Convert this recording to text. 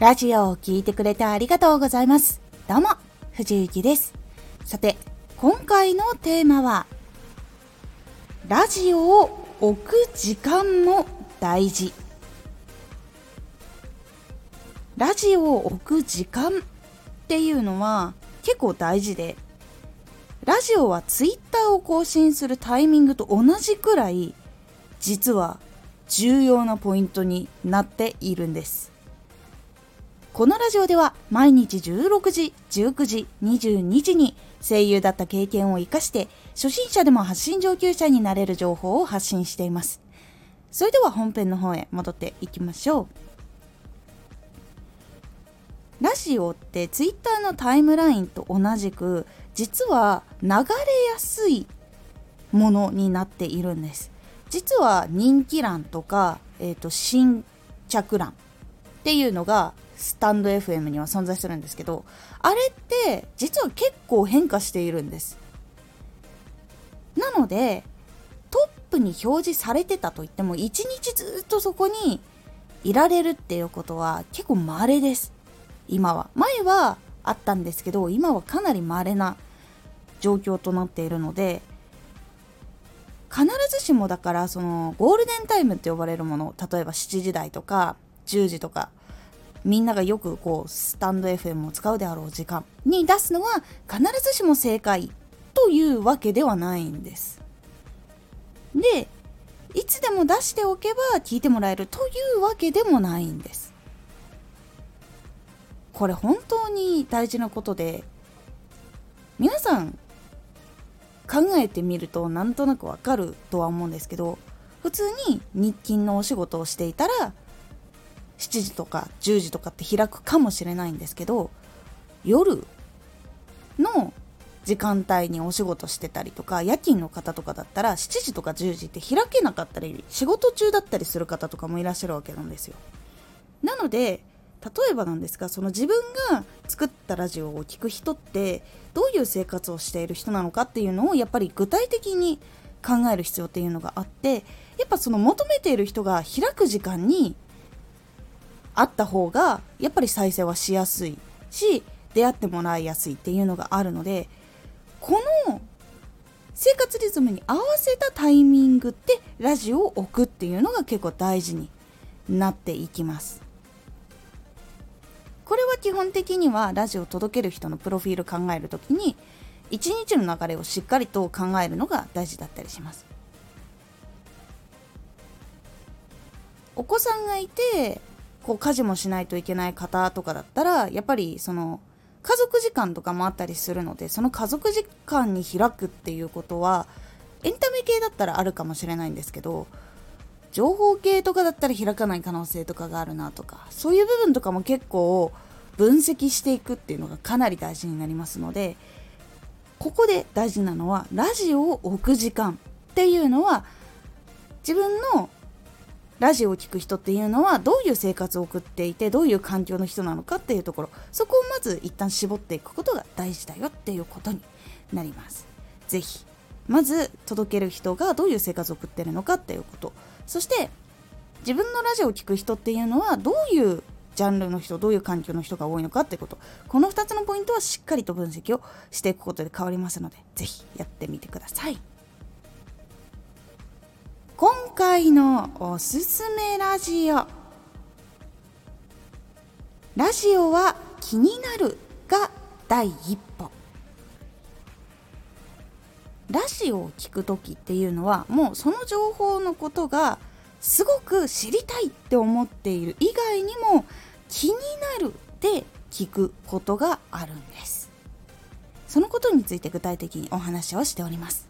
ラジオを聴いてくれてありがとうございます。どうも、藤幸です。さて、今回のテーマは、ラジオを置く時間も大事。ラジオを置く時間っていうのは結構大事で、ラジオはツイッターを更新するタイミングと同じくらい、実は重要なポイントになっているんです。このラジオでは毎日16時、19時、22時に声優だった経験を活かして初心者でも発信上級者になれる情報を発信しています。それでは本編の方へ戻っていきましょう。ラジオってツイッターのタイムラインと同じく実は流れやすいものになっているんです。実は人気欄とか、えーと新着欄っていうのがスタンド FM には存在するんですけどあれって実は結構変化しているんです。なのでトップに表示されてたといっても一日ずっとそこにいられるっていうことは結構稀です。今は。前はあったんですけど今はかなり稀な状況となっているので必ずしもだからそのゴールデンタイムって呼ばれるもの例えば7時台とか10時とかみんながよくこうスタンド FM を使うであろう時間に出すのは必ずしも正解というわけではないんです。でいつでも出しておけば聞いてもらえるというわけでもないんです。これ本当に大事なことで皆さん考えてみるとなんとなくわかるとは思うんですけど普通に日勤のお仕事をしていたら7時とか10時とかって開くかもしれないんですけど夜の時間帯にお仕事してたりとか夜勤の方とかだったら7時とか10時って開けなかったり仕事中だったりする方とかもいらっしゃるわけなんですよ。なので例えばなんですがその自分が作ったラジオを聴く人ってどういう生活をしている人なのかっていうのをやっぱり具体的に考える必要っていうのがあってやっぱその求めている人が開く時間にあった方がやっぱり再生はしやすいし出会ってもらいやすいっていうのがあるのでこの生活リズムに合わせたタイミングでラジオを置くっていうのが結構大事になっていきます。これは基本的にはラジオを届ける人のプロフィール考える時に一日の流れをしっかりと考えるのが大事だったりします。お子さんがいてこう家事もしないといけない方とかだったらやっぱりその家族時間とかもあったりするのでその家族時間に開くっていうことはエンタメ系だったらあるかもしれないんですけど情報系とかだったら開かない可能性とかがあるなとかそういう部分とかも結構分析していくっていうのがかなり大事になりますのでここで大事なのはラジオを置く時間っていうのは自分のラジオを聴く人っていうのはどういう生活を送っていてどういう環境の人なのかっていうところそこをまず一旦絞っていくことが大事だよっていうことになります。是非まず届ける人がどういう生活を送ってるのかっていうこと。そして自分のラジオを聴く人っていうのはどういうジャンルの人どういう環境の人が多いのかってこと。この2つのポイントはしっかりと分析をしていくことで変わりますので是非やってみてください。今回のおすすめラジオ。ラジオは気になるが第一歩。ラジオを聞く時っていうのはもうその情報のことがすごく知りたいって思っている以外にも気になるで聞くことがあるんです。そのことについて具体的にお話をしております。